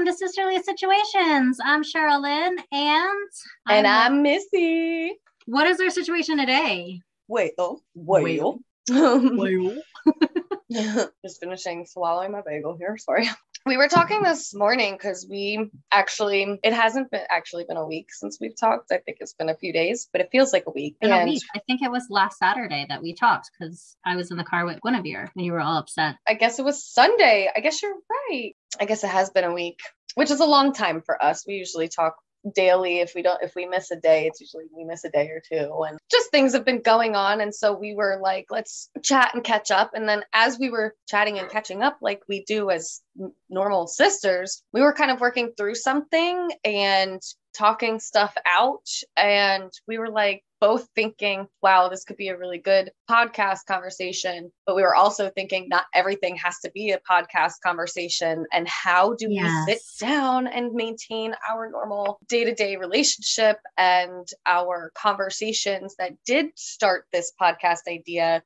Welcome to Sisterly Situations. I'm Sheryl-Lynn and And I'm Missy. What is our situation today? Wait, oh, whale. Whale. Just finishing swallowing my bagel here. Sorry. We were talking this morning because we actually, it hasn't been actually been a week since we've talked. I think it's been a few days, but it feels like a week. In a week. I think it was last Saturday that we talked because I was in the car with Guinevere and you were all upset. I guess it was Sunday. I guess you're right. I guess it has been a week, which is a long time for us. We usually talk daily. If we don't if we miss a day it's usually we miss a day or two and just things have been going on. And so we were like let's chat and catch up. And then as we were chatting and catching up like we do as normal sisters we were kind of working through something and talking stuff out. And we were like both thinking wow this could be a really good podcast conversation but we were also thinking not everything has to be a podcast conversation and how do Yes. we sit down and maintain our normal day-to-day relationship and our conversations that did start this podcast idea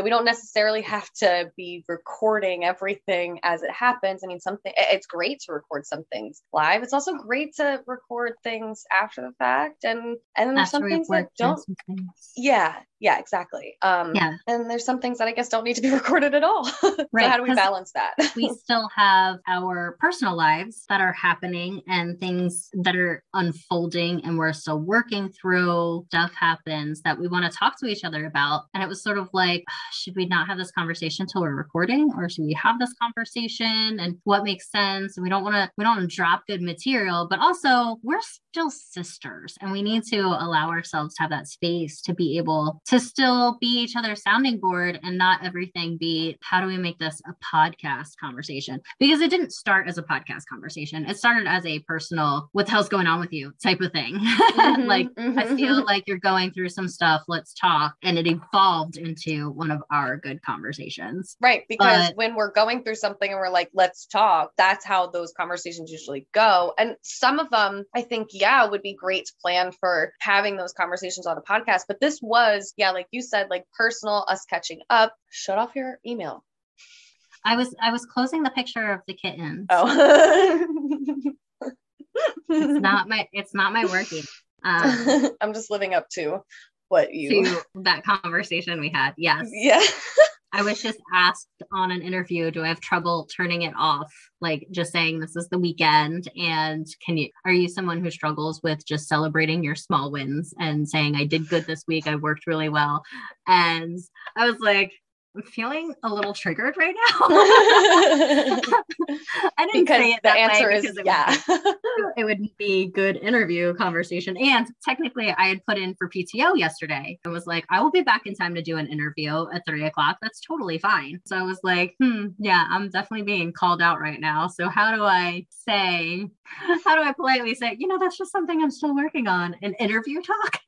that we don't necessarily have to be recording everything as it happens. I mean, something it's great to record some things live. It's also great to record things after the fact, and and then there's some things that don't. things. Yeah, yeah, exactly. Um, Yeah. and there's some things that I guess don't need to be recorded at all right so how do we balance that? we still have our personal lives that are happening and things that are unfolding and we're still working through stuff happens that we want to talk to each other about and it was sort of like should we not have this conversation until we're recording or should we have this conversation and what makes sense and we don't want to we don't want to drop good material but also we're still sisters and we need to allow ourselves to have that space to be able to still be each other's sounding board and not everything be how do we make this a podcast conversation because it didn't start as a podcast conversation it started as a personal what the hell's going on with you type of thing mm-hmm, like I mm-hmm. feel like you're going through some stuff. Let's talk. And it evolved into one of our good conversations. Right. Because But- when we're going through something and we're like, let's talk, that's how those conversations usually go. And some of them, I think, yeah, would be great to plan for having those conversations on a podcast. But this was, yeah, like you said, like personal, us catching up. Shut off your email. I was I was closing the picture of the kitten. Oh. It's not my it's not my working. Um, I'm just living up to what you. to that conversation we had. Yes. Yeah. I was just asked on an interview, do I have trouble turning it off? Like just saying this is the weekend and can you are you someone who struggles with just celebrating your small wins and saying I did good this week, I worked really well. And I was like, I'm feeling a little triggered right now. I didn't because say it the answer is it yeah. would, it would be good interview conversation. And technically, I had put in for PTO yesterday. I was like, I will be back in time to do an interview at three o'clock. That's totally fine. So I was like, hmm, yeah, I'm definitely being called out right now. So how do I say, how do I politely say, you know, that's just something I'm still working on? An interview talk?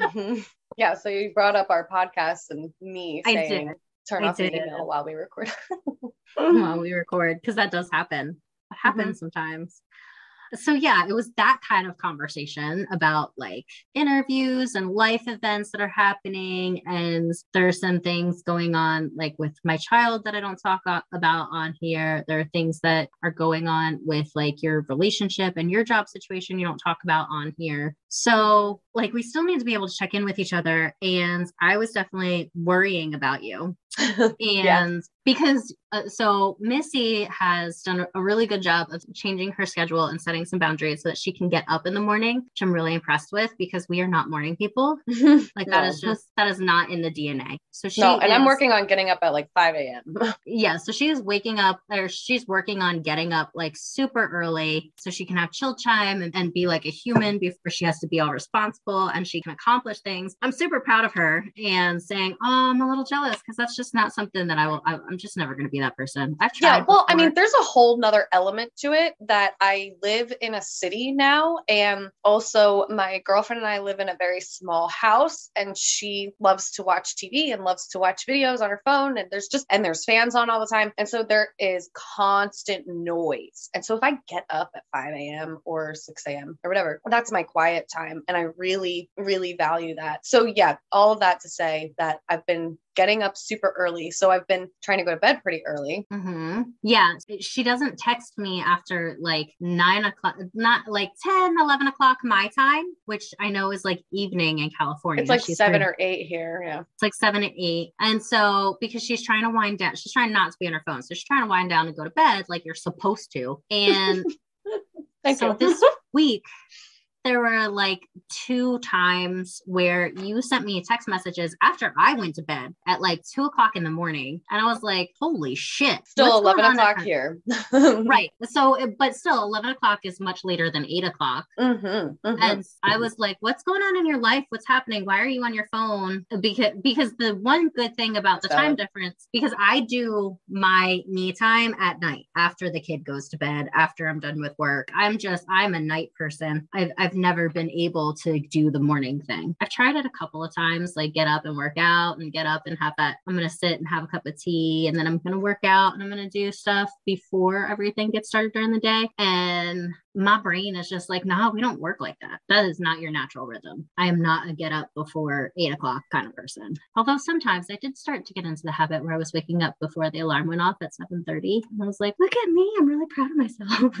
Mhm. Yeah, so you brought up our podcast and me I saying did. Turn I off your did. email while we record. while we record because that does happen. It happens mm-hmm. sometimes. So yeah, it was that kind of conversation about like interviews and life events that are happening, and there's some things going on like with my child that I don't talk about on here. There are things that are going on with like your relationship and your job situation you don't talk about on here. So like we still need to be able to check in with each other, and I was definitely worrying about you and Yeah. Because uh, so Missy has done a really good job of changing her schedule and setting some boundaries so that she can get up in the morning, which I'm really impressed with because we are not morning people. Like that No. is just that is not in the DNA. So she no, and I'm working on getting up at like 5 a.m. yeah, so she is waking up or she's working on getting up like super early so she can have chill time and, and be like a human before she has to be all responsible and she can accomplish things. I'm super proud of her and saying, Oh, I'm a little jealous because that's just not something that I will, I, I'm just never going to be that person. I've tried. Yeah, well, I mean, there's a whole nother element to it that I live in a city now. And also, my girlfriend and I live in a very small house, and she loves to watch TV and loves to watch videos on her phone. And there's just, and there's fans on all the time. And so there is constant noise. And so if I get up at 5 a.m. or 6 a.m. or whatever, that's my quiet time. And I really, really value that. So, yeah, all of that to say that I've been getting up super early. So I've been trying to go to bed pretty early. Mm-hmm. Yeah. She doesn't text me after like nine o'clock, not like 10, 11 o'clock my time, which I know is like evening in California. It's like she's seven or eight here. Yeah. It's like seven or eight. And so because she's trying to wind down, she's trying not to be on her phone. So she's trying to wind down and go to bed like you're supposed to. And so this week, there were like two times where you sent me text messages after I went to bed at like two o'clock in the morning. And I was like, holy shit. Still 11 o'clock here. right. So, but still, 11 o'clock is much later than eight o'clock. Mm-hmm, mm-hmm. And I was like, what's going on in your life? What's happening? Why are you on your phone? Because, because the one good thing about the time difference, because I do my me time at night after the kid goes to bed, after I'm done with work. I'm just, I'm a night person. I've, I've never been able to do the morning thing. I've tried it a couple of times, like get up and work out and get up and have that. I'm going to sit and have a cup of tea and then I'm going to work out and I'm going to do stuff before everything gets started during the day. And my brain is just like, no, we don't work like that. That is not your natural rhythm. I am not a get up before eight o'clock kind of person. Although sometimes I did start to get into the habit where I was waking up before the alarm went off at 7:30. And I was like, look at me. I'm really proud of myself.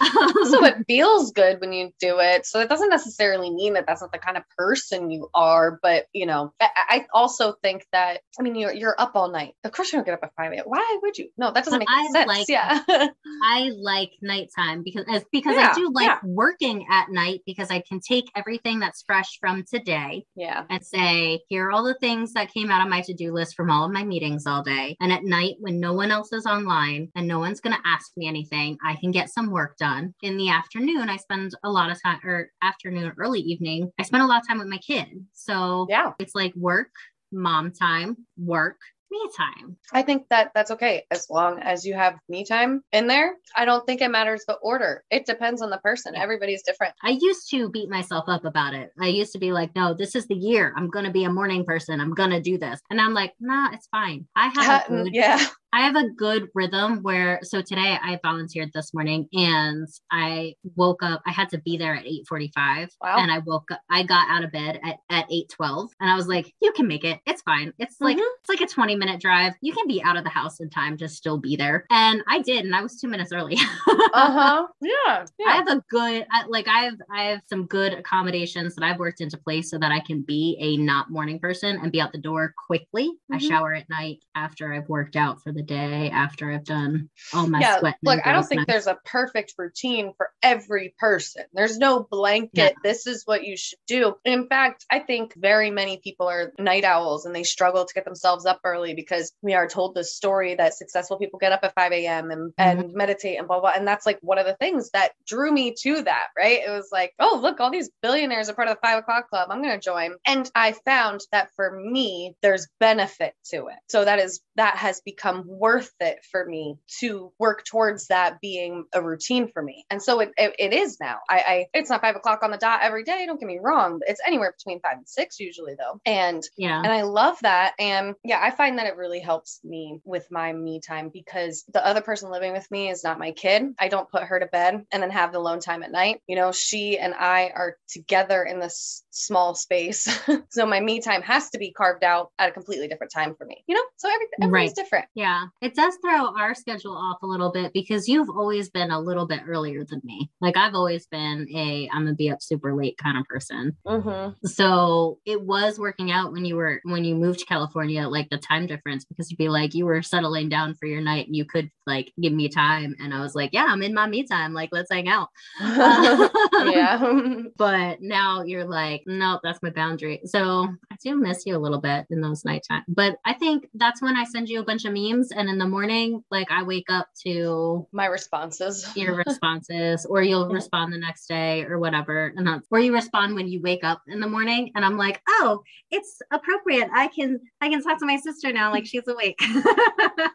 um, so it feels good when you do it. So it doesn't necessarily mean that that's not the kind of person you are. But you know, I, I also think that I mean you're you're up all night. Of course you don't get up at 5 a.m. Why would you? No, that doesn't make I sense. Like, yeah. I like nighttime because because yeah, I do like yeah. working at night because I can take everything that's fresh from today yeah. and say, here are all the things that came out of my to-do list from all of my meetings all day. And at night when no one else is online and no one's going to ask me anything, I can get some work done. In the afternoon, I spend a lot of time or afternoon, early evening, I spend a lot of time with my kid. So yeah, it's like work, mom time, work, me time. I think that that's okay as long as you have me time in there. I don't think it matters the order. It depends on the person. Everybody's different. I used to beat myself up about it. I used to be like, no, this is the year. I'm going to be a morning person. I'm going to do this. And I'm like, nah, it's fine. I have a good, yeah. I have a good rhythm where so today I volunteered this morning and I woke up I had to be there at 8:45 wow. and I woke up I got out of bed at at 8:12 and I was like you can make it. It's fine. It's mm-hmm. like it's like a 20 minute drive. You can be out of the house in time to still be there. And I did and I was 2 minutes early. Uh-huh. Yeah, yeah, I have a good I, like I have I have some good accommodations that I've worked into place so that I can be a not morning person and be out the door quickly. Mm-hmm. I shower at night after I've worked out for the day after I've done all my yeah, sweat. Look, I don't think there's a perfect routine for every person. There's no blanket, this is what you should do. In fact, I think very many people are night owls and they struggle to get themselves up early because we are told the story that successful people get up at 5 a.m. and, mm-hmm. and meditate and blah, blah. And that's like one of the things that drew me to that, right? It was like, oh, look, all these billionaires are part of the five o'clock club. I'm going to join. And I found that for me, there's benefit to it. So that is, that has become worth it for me to work towards that being a routine for me. And so it, it, it is now. I, I, it's not five o'clock on the dot every day. Don't get me wrong. It's anywhere between five and six usually though. And yeah, and I love that. And yeah, I find that it really helps me with my me time because the other person living with me is not my kid. I don't put her to bed and then have the alone time at night. You know, she and I are together in this small space. so my me time has to be carved out at a completely different time for me. You know, so everything everything's right. different. Yeah. It does throw our schedule off a little bit because you've always been a little bit earlier than me. Like I've always been a I'm gonna be up super late kind of person. Mm-hmm. So it was working out when you were when you moved to California, like the time difference, because you'd be like you were settling down for your night and you could like give me time, and I was like, yeah, I'm in my me time. Like let's hang out. yeah. but now you're like, nope, that's my boundary. So I do miss you a little bit in those nighttime. But I think that's when I send you a bunch of memes and in the morning like i wake up to my responses. your responses or you'll mm-hmm. respond the next day or whatever. And that's or you respond when you wake up in the morning and i'm like oh it's appropriate. I can i can talk to my sister now like she's awake.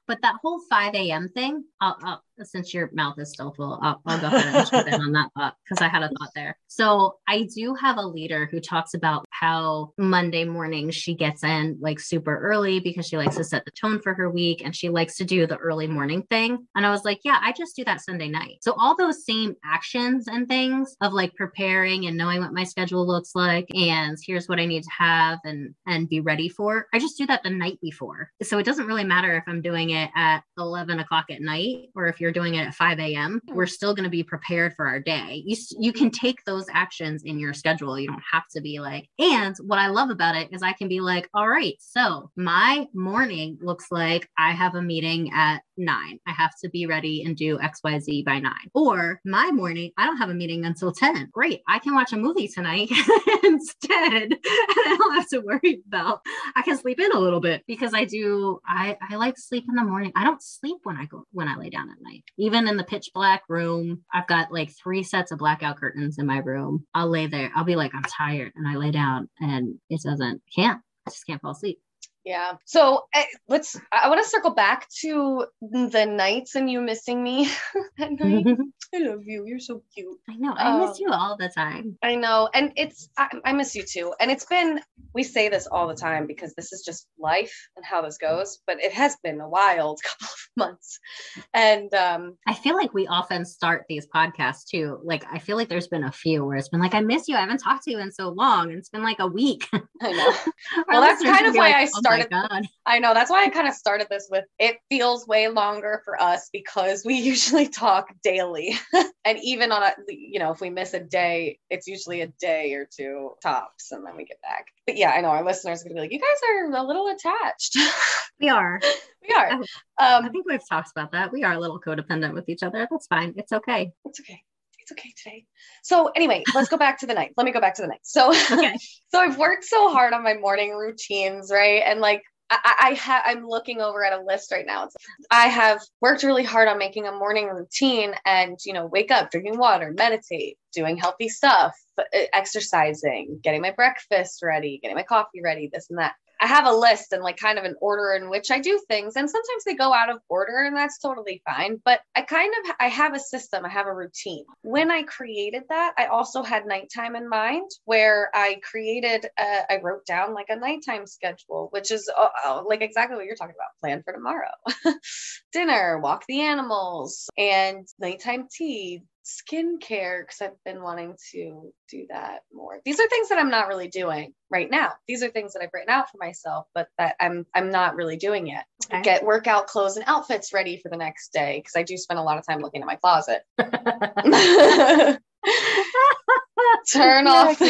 But that whole 5 a.m thing I'll, I'll since your mouth is still full, I'll, I'll go ahead and jump in on that thought because I had a thought there. So I do have a leader who talks about how Monday morning she gets in like super early because she likes to set the tone for her week and she likes to do the early morning thing. And I was like, yeah, I just do that Sunday night. So all those same actions and things of like preparing and knowing what my schedule looks like and here's what I need to have and and be ready for. I just do that the night before. So it doesn't really matter if I'm doing it at 11 o'clock at night or if you're doing it at 5 a.m. We're still going to be prepared for our day. You you can take those actions in your schedule. You don't have to be like. And what I love about it is I can be like, all right, so my morning looks like I have a meeting at nine. I have to be ready and do XYZ by nine. Or my morning, I don't have a meeting until 10. Great. I can watch a movie tonight instead. And I don't have to worry about I can sleep in a little bit because I do I, I like sleep in the morning. I don't sleep when I go when I lay down at night. Even in the pitch black room, I've got like three sets of blackout curtains in my room. I'll lay there. I'll be like, I'm tired. And I lay down and it doesn't can't. Just can't fall asleep. Yeah. So uh, let's, I want to circle back to the nights and you missing me at night. I love you. You're so cute. I know. I um, miss you all the time. I know. And it's, I, I, miss you too. And it's been, we say this all the time because this is just life and how this goes, but it has been a wild couple of months. And um, I feel like we often start these podcasts too. Like, I feel like there's been a few where it's been like, I miss you. I haven't talked to you in so long. And it's been like a week. I know. well, that's kind of why like, I started. Oh started. I know that's why I kind of started this with it feels way longer for us because we usually talk daily. and even on a you know, if we miss a day, it's usually a day or two tops and then we get back. But yeah, I know our listeners are gonna be like, you guys are a little attached. we are. we are. Um, I think we've talked about that. We are a little codependent with each other. That's fine. It's okay. It's okay it's okay today. So anyway, let's go back to the night. Let me go back to the night. So, okay. so I've worked so hard on my morning routines, right? And like I, I have I'm looking over at a list right now. I have worked really hard on making a morning routine and you know wake up, drinking water, meditate, doing healthy stuff, exercising, getting my breakfast ready, getting my coffee ready, this and that. I have a list and like kind of an order in which I do things and sometimes they go out of order and that's totally fine but I kind of I have a system I have a routine. When I created that I also had nighttime in mind where I created a, I wrote down like a nighttime schedule which is uh, uh like exactly what you're talking about plan for tomorrow. Dinner walk the animals and nighttime tea skincare because I've been wanting to do that more. These are things that I'm not really doing right now. These are things that I've written out for myself, but that I'm I'm not really doing yet. Okay. Get workout clothes and outfits ready for the next day because I do spend a lot of time looking at my closet. Turn off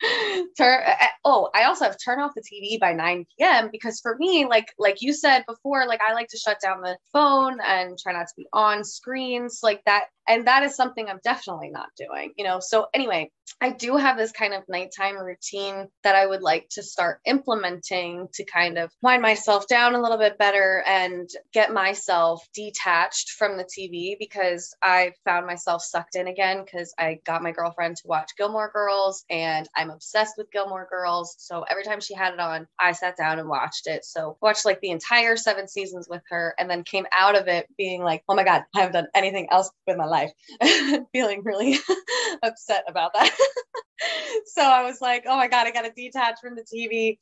turn oh i also have turn off the tv by 9 p.m because for me like like you said before like i like to shut down the phone and try not to be on screens like that. And that is something i'm definitely not doing you know? So anyway i do have this kind of nighttime routine that i would like to start implementing to kind of wind myself down a little bit better and get myself detached from the tv because i found myself sucked in again because i got my girlfriend to watch gilmore girls and i'm obsessed with gilmore girls. So every time she had it on i sat down and watched it. So watched like the entire seven seasons with her and then came out of it being like oh my god i haven't done anything else with my life. Feeling really upset about that. so I was like, oh my God, I got to detach from the TV.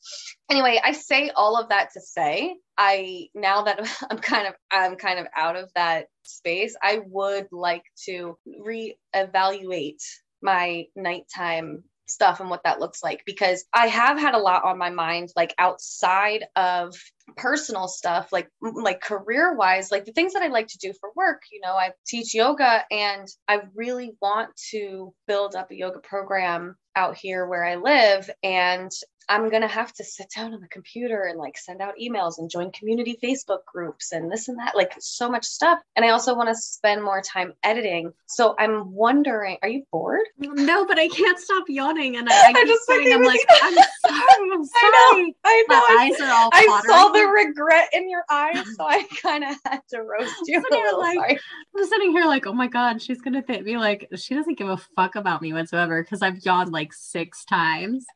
Anyway, I say all of that to say, I now that I'm kind of I'm kind of out of that space, I would like to reevaluate my nighttime stuff and what that looks like because I have had a lot on my mind like outside of personal stuff like like career wise like the things that i like to do for work you know i teach yoga and i really want to build up a yoga program out here where i live and I'm going to have to sit down on the computer and like send out emails and join community Facebook groups and this and that, like so much stuff. And I also want to spend more time editing. So I'm wondering, are you bored? Mm, no, but I can't stop yawning. And I, I am just sitting, I'm like, I'm sorry, I'm sorry. I know. I know. My eyes are all I saw the regret in your eyes. So I kind of had to roast you a little. Like, sorry. I'm sitting here like, oh my God, she's going to be like, she doesn't give a fuck about me whatsoever because I've yawned like six times.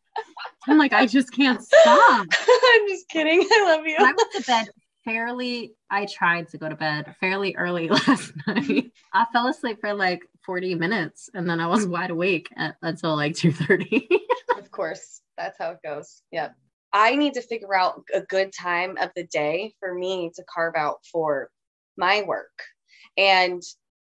I'm like, I just can't stop. I'm just kidding. I love you. I went to bed fairly, I tried to go to bed fairly early last night. Mm-hmm. I fell asleep for like 40 minutes and then I was wide awake at, until like 2.30. of course. That's how it goes. Yeah. I need to figure out a good time of the day for me to carve out for my work. And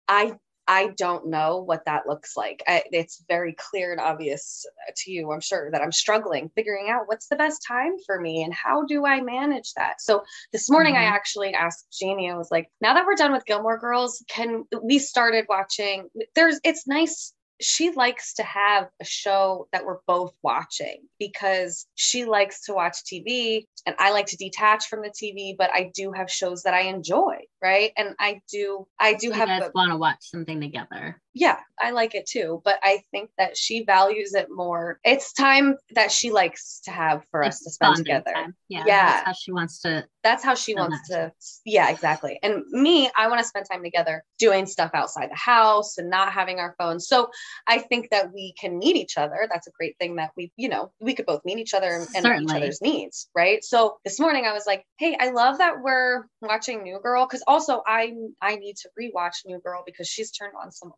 I I don't know what that looks like. I, it's very clear and obvious to you, I'm sure, that I'm struggling figuring out what's the best time for me and how do I manage that. So this morning, mm-hmm. I actually asked Janie, I was like, now that we're done with Gilmore Girls, can we started watching? There's, it's nice she likes to have a show that we're both watching because she likes to watch TV and I like to detach from the TV, but I do have shows that I enjoy, right? And I do, I do you have. Guys want to watch something together yeah, I like it too, but I think that she values it more. It's time that she likes to have for it's us to spend together. Time. Yeah, yeah, that's how she wants to. That's how she wants to. Yeah, exactly. And me, I want to spend time together doing stuff outside the house and not having our phones. So I think that we can meet each other. That's a great thing that we, you know, we could both meet each other and, and each other's needs, right? So this morning I was like, hey, I love that we're watching New Girl because also I I need to rewatch New Girl because she's turned on some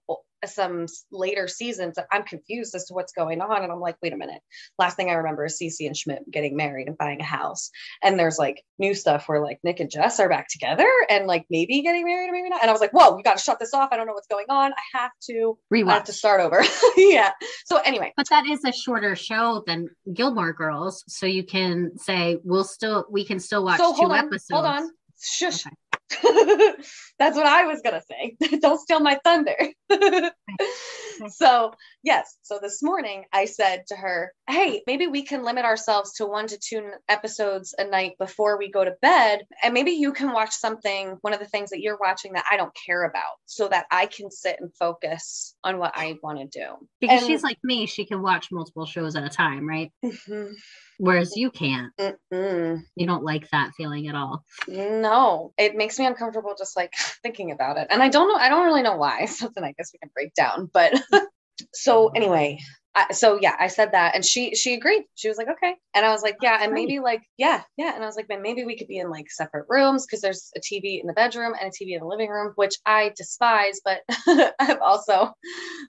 some later seasons that I'm confused as to what's going on. And I'm like, wait a minute. Last thing I remember is Cece and Schmidt getting married and buying a house. And there's like new stuff where like Nick and Jess are back together and like maybe getting married or maybe not. And I was like, whoa, we got to shut this off. I don't know what's going on. I have to rewatch have to start over. yeah. So anyway. But that is a shorter show than Gilmore Girls. So you can say we'll still we can still watch so, two on, episodes. Hold on. Shush. Okay. That's what I was going to say. Don't steal my thunder. so, yes. So this morning I said to her, Hey, maybe we can limit ourselves to one to two episodes a night before we go to bed. And maybe you can watch something, one of the things that you're watching that I don't care about, so that I can sit and focus on what I want to do. Because and, she's like me, she can watch multiple shows at a time, right? Mm-hmm whereas you can't. Mm-mm. You don't like that feeling at all. No, it makes me uncomfortable just like thinking about it. And I don't know, I don't really know why. Something I guess we can break down. But so anyway, I, so yeah, I said that, and she she agreed. She was like, okay, and I was like, yeah, and maybe like yeah, yeah, and I was like, man, maybe we could be in like separate rooms because there's a TV in the bedroom and a TV in the living room, which I despise, but I've also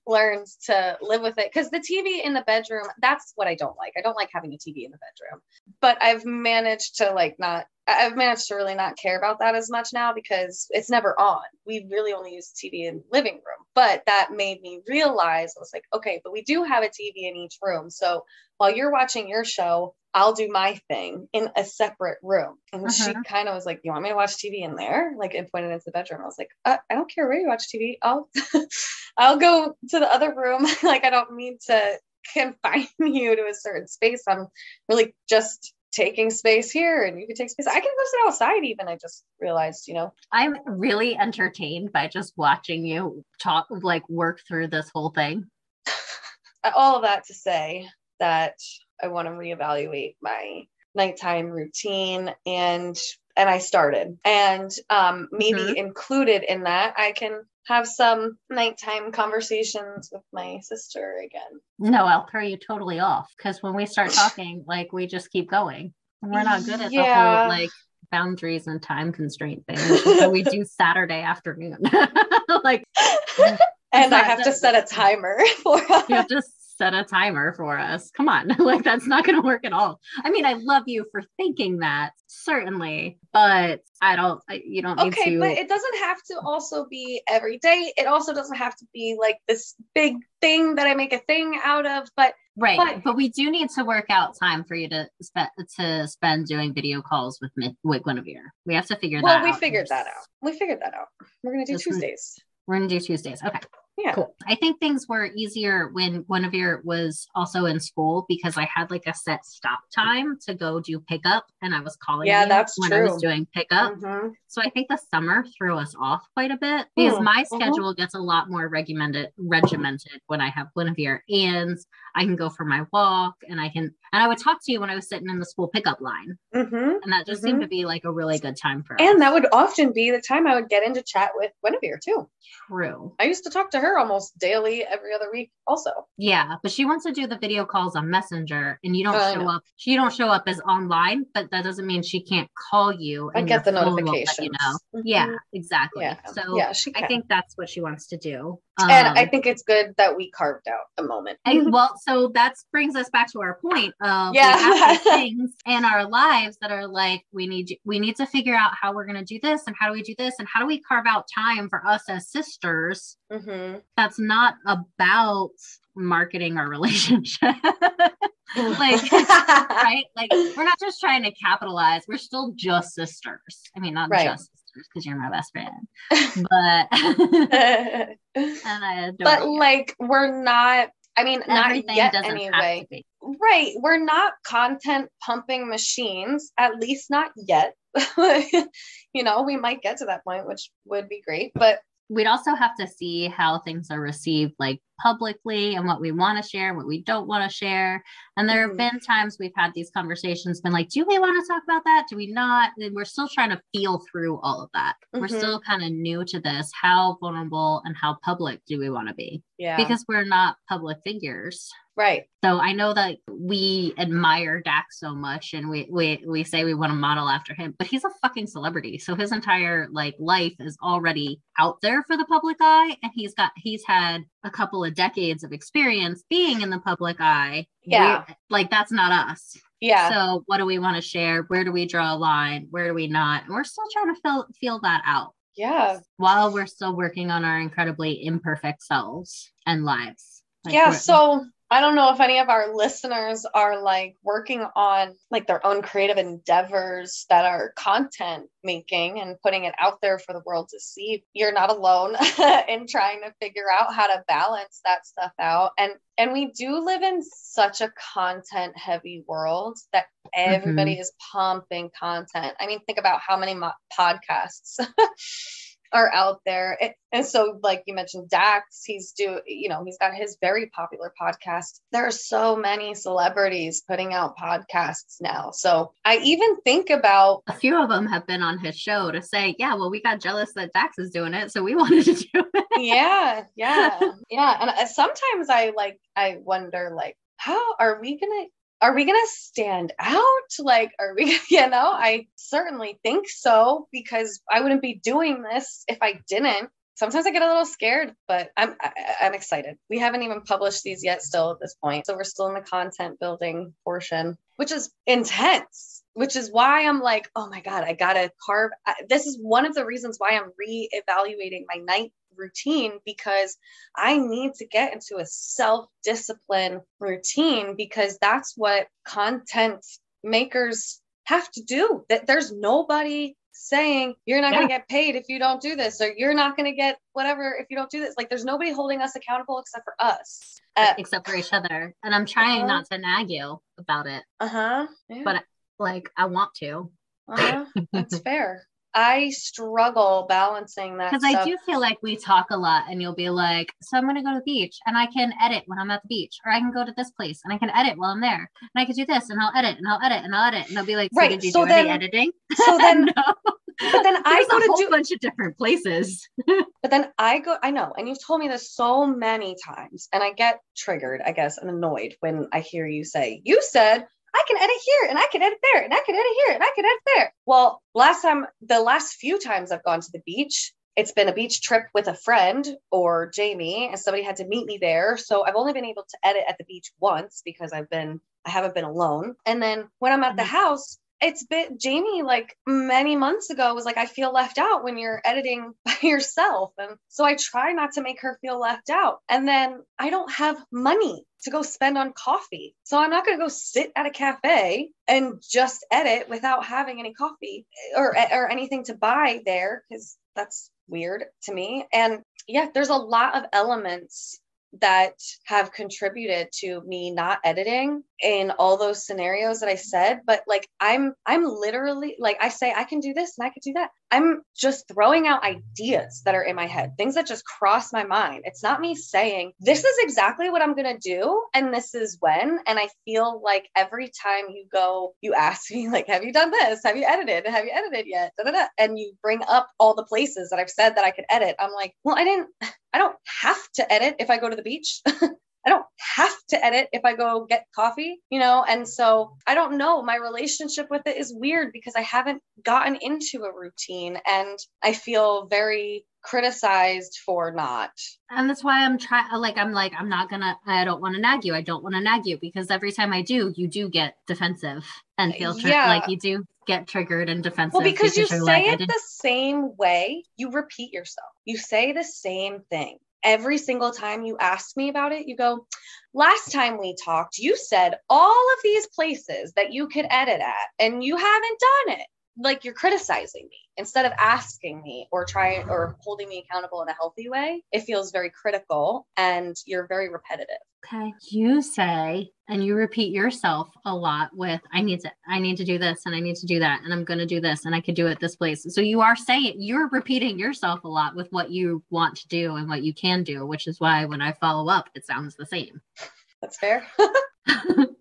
learned to live with it because the TV in the bedroom, that's what I don't like. I don't like having a TV in the bedroom, but I've managed to like not I've managed to really not care about that as much now because it's never on. We really only use TV in living room. But that made me realize I was like, okay, but we do have a TV in each room. So while you're watching your show, I'll do my thing in a separate room. And uh-huh. she kind of was like, You want me to watch TV in there? Like and pointed into the bedroom. I was like, uh, I don't care where you watch TV. I'll I'll go to the other room. like I don't mean to confine you to a certain space. I'm really just taking space here and you can take space. I can go sit outside even. I just realized, you know. I'm really entertained by just watching you talk like work through this whole thing. All of that to say that I want to reevaluate my nighttime routine and and I started. And um maybe mm-hmm. included in that I can have some nighttime conversations with my sister again. No, I'll throw you totally off because when we start talking, like we just keep going. We're not good at yeah. the whole like boundaries and time constraint thing. so we do Saturday afternoon. like and I have to set a timer for us. You have to set a timer for us. Come on. like that's not going to work at all. I mean, I love you for thinking that, certainly, but I don't you don't Okay, to... but it doesn't have to also be every day. It also doesn't have to be like this big thing that I make a thing out of, but Right, but, but we do need to work out time for you to spend to spend doing video calls with with Guinevere. We have to figure well, that. Well, we figured that out. We figured that out. We're gonna do Just Tuesdays. We're gonna do Tuesdays. Okay. Yeah. Cool. I think things were easier when Guinevere was also in school because I had like a set stop time to go do pickup and I was calling yeah, that's when true. I was doing pickup. Mm-hmm. So I think the summer threw us off quite a bit because mm-hmm. my schedule mm-hmm. gets a lot more regimented regimented when I have Guinevere and I can go for my walk and I can and I would talk to you when I was sitting in the school pickup line. Mm-hmm. And that just seemed mm-hmm. to be like a really good time for and us. And that would often be the time I would get into chat with Guinevere too. True. I used to talk to her almost daily every other week also. Yeah, but she wants to do the video calls on Messenger and you don't uh, show up. She don't show up as online, but that doesn't mean she can't call you. I get the notification. you know. Yeah, exactly. Yeah. So yeah, I think that's what she wants to do. And I Um, think it's good that we carved out a moment. And well, so that brings us back to our point of we Yeah. things in our lives that are like we need we need to figure out how we're going to do this and how do we do this and how do we carve out time for us as sisters Mhm. that's not about marketing our relationship like right like we're not just trying to capitalize we're still just sisters i mean not Right. just because you're my best friend but and i adore but you. like we're not I mean not everything yet doesn't anyway. have to be Right. We're not content pumping machines, at least not yet. you know, we might get to that point, which would be great. But we'd also have to see how things are received like publicly and what we want to share what we don't want to share. And there have Mhm. been times we've had these conversations been like do we want to talk about that? Do we not? And we're still trying to feel through all of that. We're Mhm. still kind of new to this. How vulnerable and how public do we want to be? Yeah. because we're not public figures right. so I know that we admire Dax so much and we we we say we want to model after him, but he's a fucking celebrity. So his entire like life is already out there for the public eye and he's got he's had a couple of decades of experience being in the public eye. Yeah. We- like that's not us. Yeah. So what do we want to share? Where do we draw a line? Where do we not? And we're still trying to feel feel that out yeah. while we're still working on our incredibly imperfect selves and lives. Like, yeah. So I don't know if any of our listeners are like working on like their own creative endeavors that are content making and putting it out there for the world to see. You're not alone in trying to figure out how to balance that stuff out. And and we do live in such a content heavy world that mm-hmm. everybody is pumping content. I mean, think about how many mo- podcasts are out there. And so, like you mentioned, Dax, he's do, you know, he's got his very popular podcast. There are so many celebrities putting out podcasts now. So I even think about, a few of them have been on his show to say, yeah, well, we got jealous that Dax is doing it, so we wanted to do it. yeah, yeah, yeah. And uh, sometimes I like, I wonder, like, how are we gonna? Are we going to stand out? Like, are we, you know, I certainly think so because I wouldn't be doing this if I didn't. Sometimes I get a little scared, but I'm I, I'm excited. We haven't even published these yet still at this point. So we're still in the content building portion, which is intense, which is why I'm like, oh my God, I got to carve. This is one of the reasons why I'm reevaluating my night routine because I need to get into a self discipline routine because that's what content makers have to do. That there's nobody saying you're not going to get paid if you don't do this or you're not going to get whatever if you don't do this. Like there's nobody holding us accountable except for us. Uh Except for each other. And I'm trying Uh-huh. not to nag you about it. Uh huh. But Like, I want to. uh-huh. that's fair. I struggle balancing that Because I do feel like we talk a lot and you'll be like, so I'm going to go to the beach and I can edit when I'm at the beach, or I can go to this place and I can edit while I'm there. And I can do this and I'll edit and I'll edit and I'll edit. And I'll be like, so Right, did you so do any then- editing? So then, no. but then I go a to do bunch of different places. But then I go, I know, and you've told me this so many times, and I get triggered, I guess, and annoyed when I hear you say, You said, I can edit here, and I can edit there, and I can edit here, and I can edit there. Well, last time, the last few times I've gone to the beach, it's been a beach trip with a friend or Jamie, and somebody had to meet me there. So I've only been able to edit at the beach once because I've been, I haven't been alone. And then when I'm at the Mhm. house, it's been Jamie like many months ago was like, I feel left out when you're editing by yourself. And so I try not to make her feel left out. And then I don't have money to go spend on coffee. So I'm not going to go sit at a cafe and just edit without having any coffee eh, or, eh, or anything to buy there because that's weird to me. And yeah, there's a lot of elements that have contributed to me not editing in all those scenarios that I said but like I'm I'm literally like I say I can do this and I can do that. I'm just throwing out ideas that are in my head things that just cross my mind. It's not me saying this is exactly what I'm going to do and this is when and I feel like every time you go you ask me like have you done this? Have you edited? Have you edited yet? Da, da, da. and you bring up all the places that I've said that I could edit. I'm like well I didn't I don't have to edit if I go to the beach. I don't have to edit if I go get coffee, you know? And so I don't know. My relationship with it is weird because I haven't gotten into a routine and I feel very criticized for not. And that's why I'm trying, like, I'm like, I'm not gonna, I don't want to nag you. I don't want to nag you because every time I do, you do get defensive and feel tri- Yeah. like you do get triggered and defensive. Well, because you you're say like, it the same way, you repeat yourself. You say the same thing. Every single time you ask me about it, you go, Last time we talked, you said all of these places that you could edit at, and you haven't done it. Like you're criticizing me instead of asking me or trying or holding me accountable in a healthy way. It feels very critical and you're very repetitive. Okay. You say and you repeat yourself a lot with I need to I need to do this and I need to do that and I'm going to do this and I could do it this place. So you are saying you're repeating yourself a lot with what you want to do and what you can do, which is why when I follow up it sounds the same. That's fair.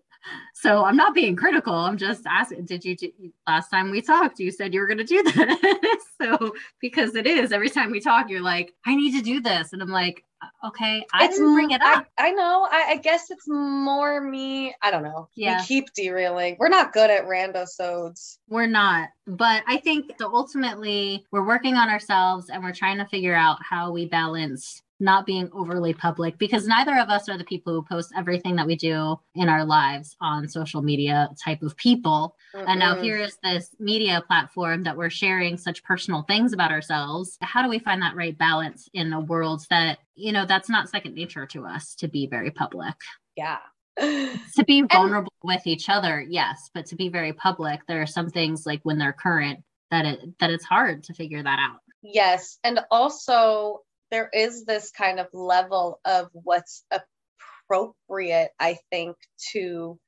so I'm not being critical. I'm just asking did you do, last time we talked you said you were going to do this. so because it is every time we talk you're like I need to do this and I'm like uh, okay, I It's didn't bring it up. I, I know. I, I guess it's more me. I don't know. Yeah. We keep derailing. We're not good at randosodes. We're not, but I think so ultimately we're working on ourselves and we're trying to figure out how we balance not being overly public because neither of us are the people who post everything that we do in our lives on social media type of people. And now here is this media platform that we're sharing such personal things about ourselves. How do we find that right balance in a world that, you know, that's not second nature to us to be very public? yeah. to be vulnerable with each other yes but to be very public there are some things like when they're current that it that it's hard to figure that out Yes. And also, there is this kind of level of what's appropriate, I think, to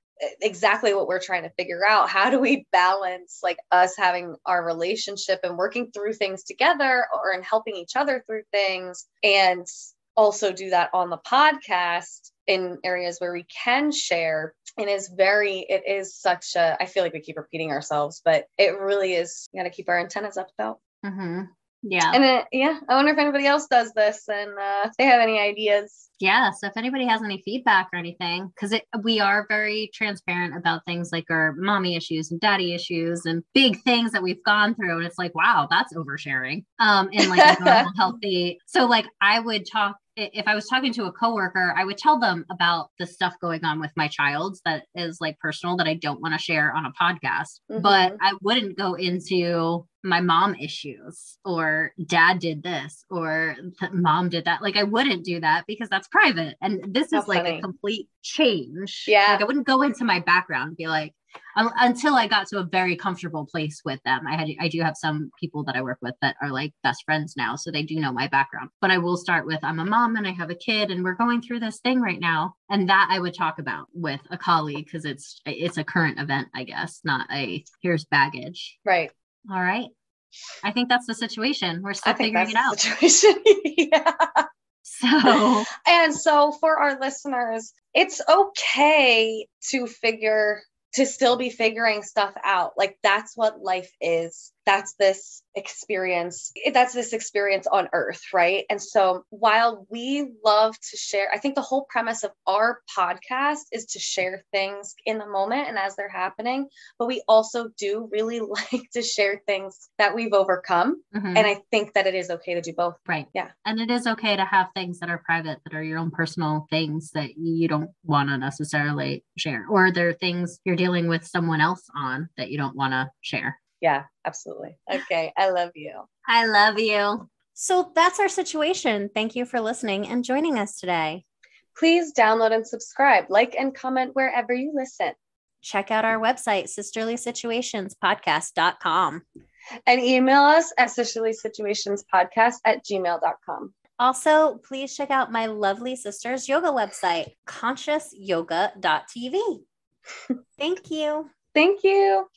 exactly what we're trying to figure out. How do we balance like us having our relationship and working through things together or and helping each other through things and also do that on the podcast in areas where we can share and is very it is such a i feel like we keep repeating ourselves but it really is you got to keep our antennas up about mm-hmm. Yeah and it, yeah, I wonder if anybody else does this and uh, if they have any ideas. yeah so if anybody has any feedback or anything because we are very transparent about things like our mommy issues and daddy issues and big things that we've gone through and it's like wow that's oversharing um in like a normal healthy so like i would talk if i was talking to a coworker i would tell them about the stuff going on with my child that is like personal that i don't want to share on a podcast but Mhm. i wouldn't go into my mom issues or dad did this or mom did that like i wouldn't do that because that's private and this is like funny. a complete change Yeah. like i wouldn't go into my background and be like until i got to a very comfortable place with them i had i do have some people that i work with that are like best friends now so they do know my background but i will start with i'm a mom and i have a kid and we're going through this thing right now and that i would talk about with a colleague because it's it's a current event i guess not a here's baggage Right. all right. I think that's the situation. We're still figuring it out. the situation. yeah. So, And so for our listeners, it's okay to figure to still be figuring stuff out. Like that's what life is. That's this experience. That's this experience on earth, right? And so while we love to share, I think the whole premise of our podcast is to share things in the moment and as they're happening, but we also do really like to share things that we've overcome. mhm, And I think that it is okay to do both. right. yeah. And it is okay to have things that are private, that are your own personal things that you don't want to necessarily share, or there are things you're dealing with someone else on that you don't want to share. Yeah, absolutely. Okay. I love you. I love you. So that's our situation. Thank you for listening and joining us today. Please download and subscribe, like and comment wherever you listen, Check out our website, sisterlysituationspodcast.com. and email us at sisterlysituationspodcast at gmail.com. Also, please check out my lovely sister's yoga website, consciousyoga.tv. Thank you. Thank you.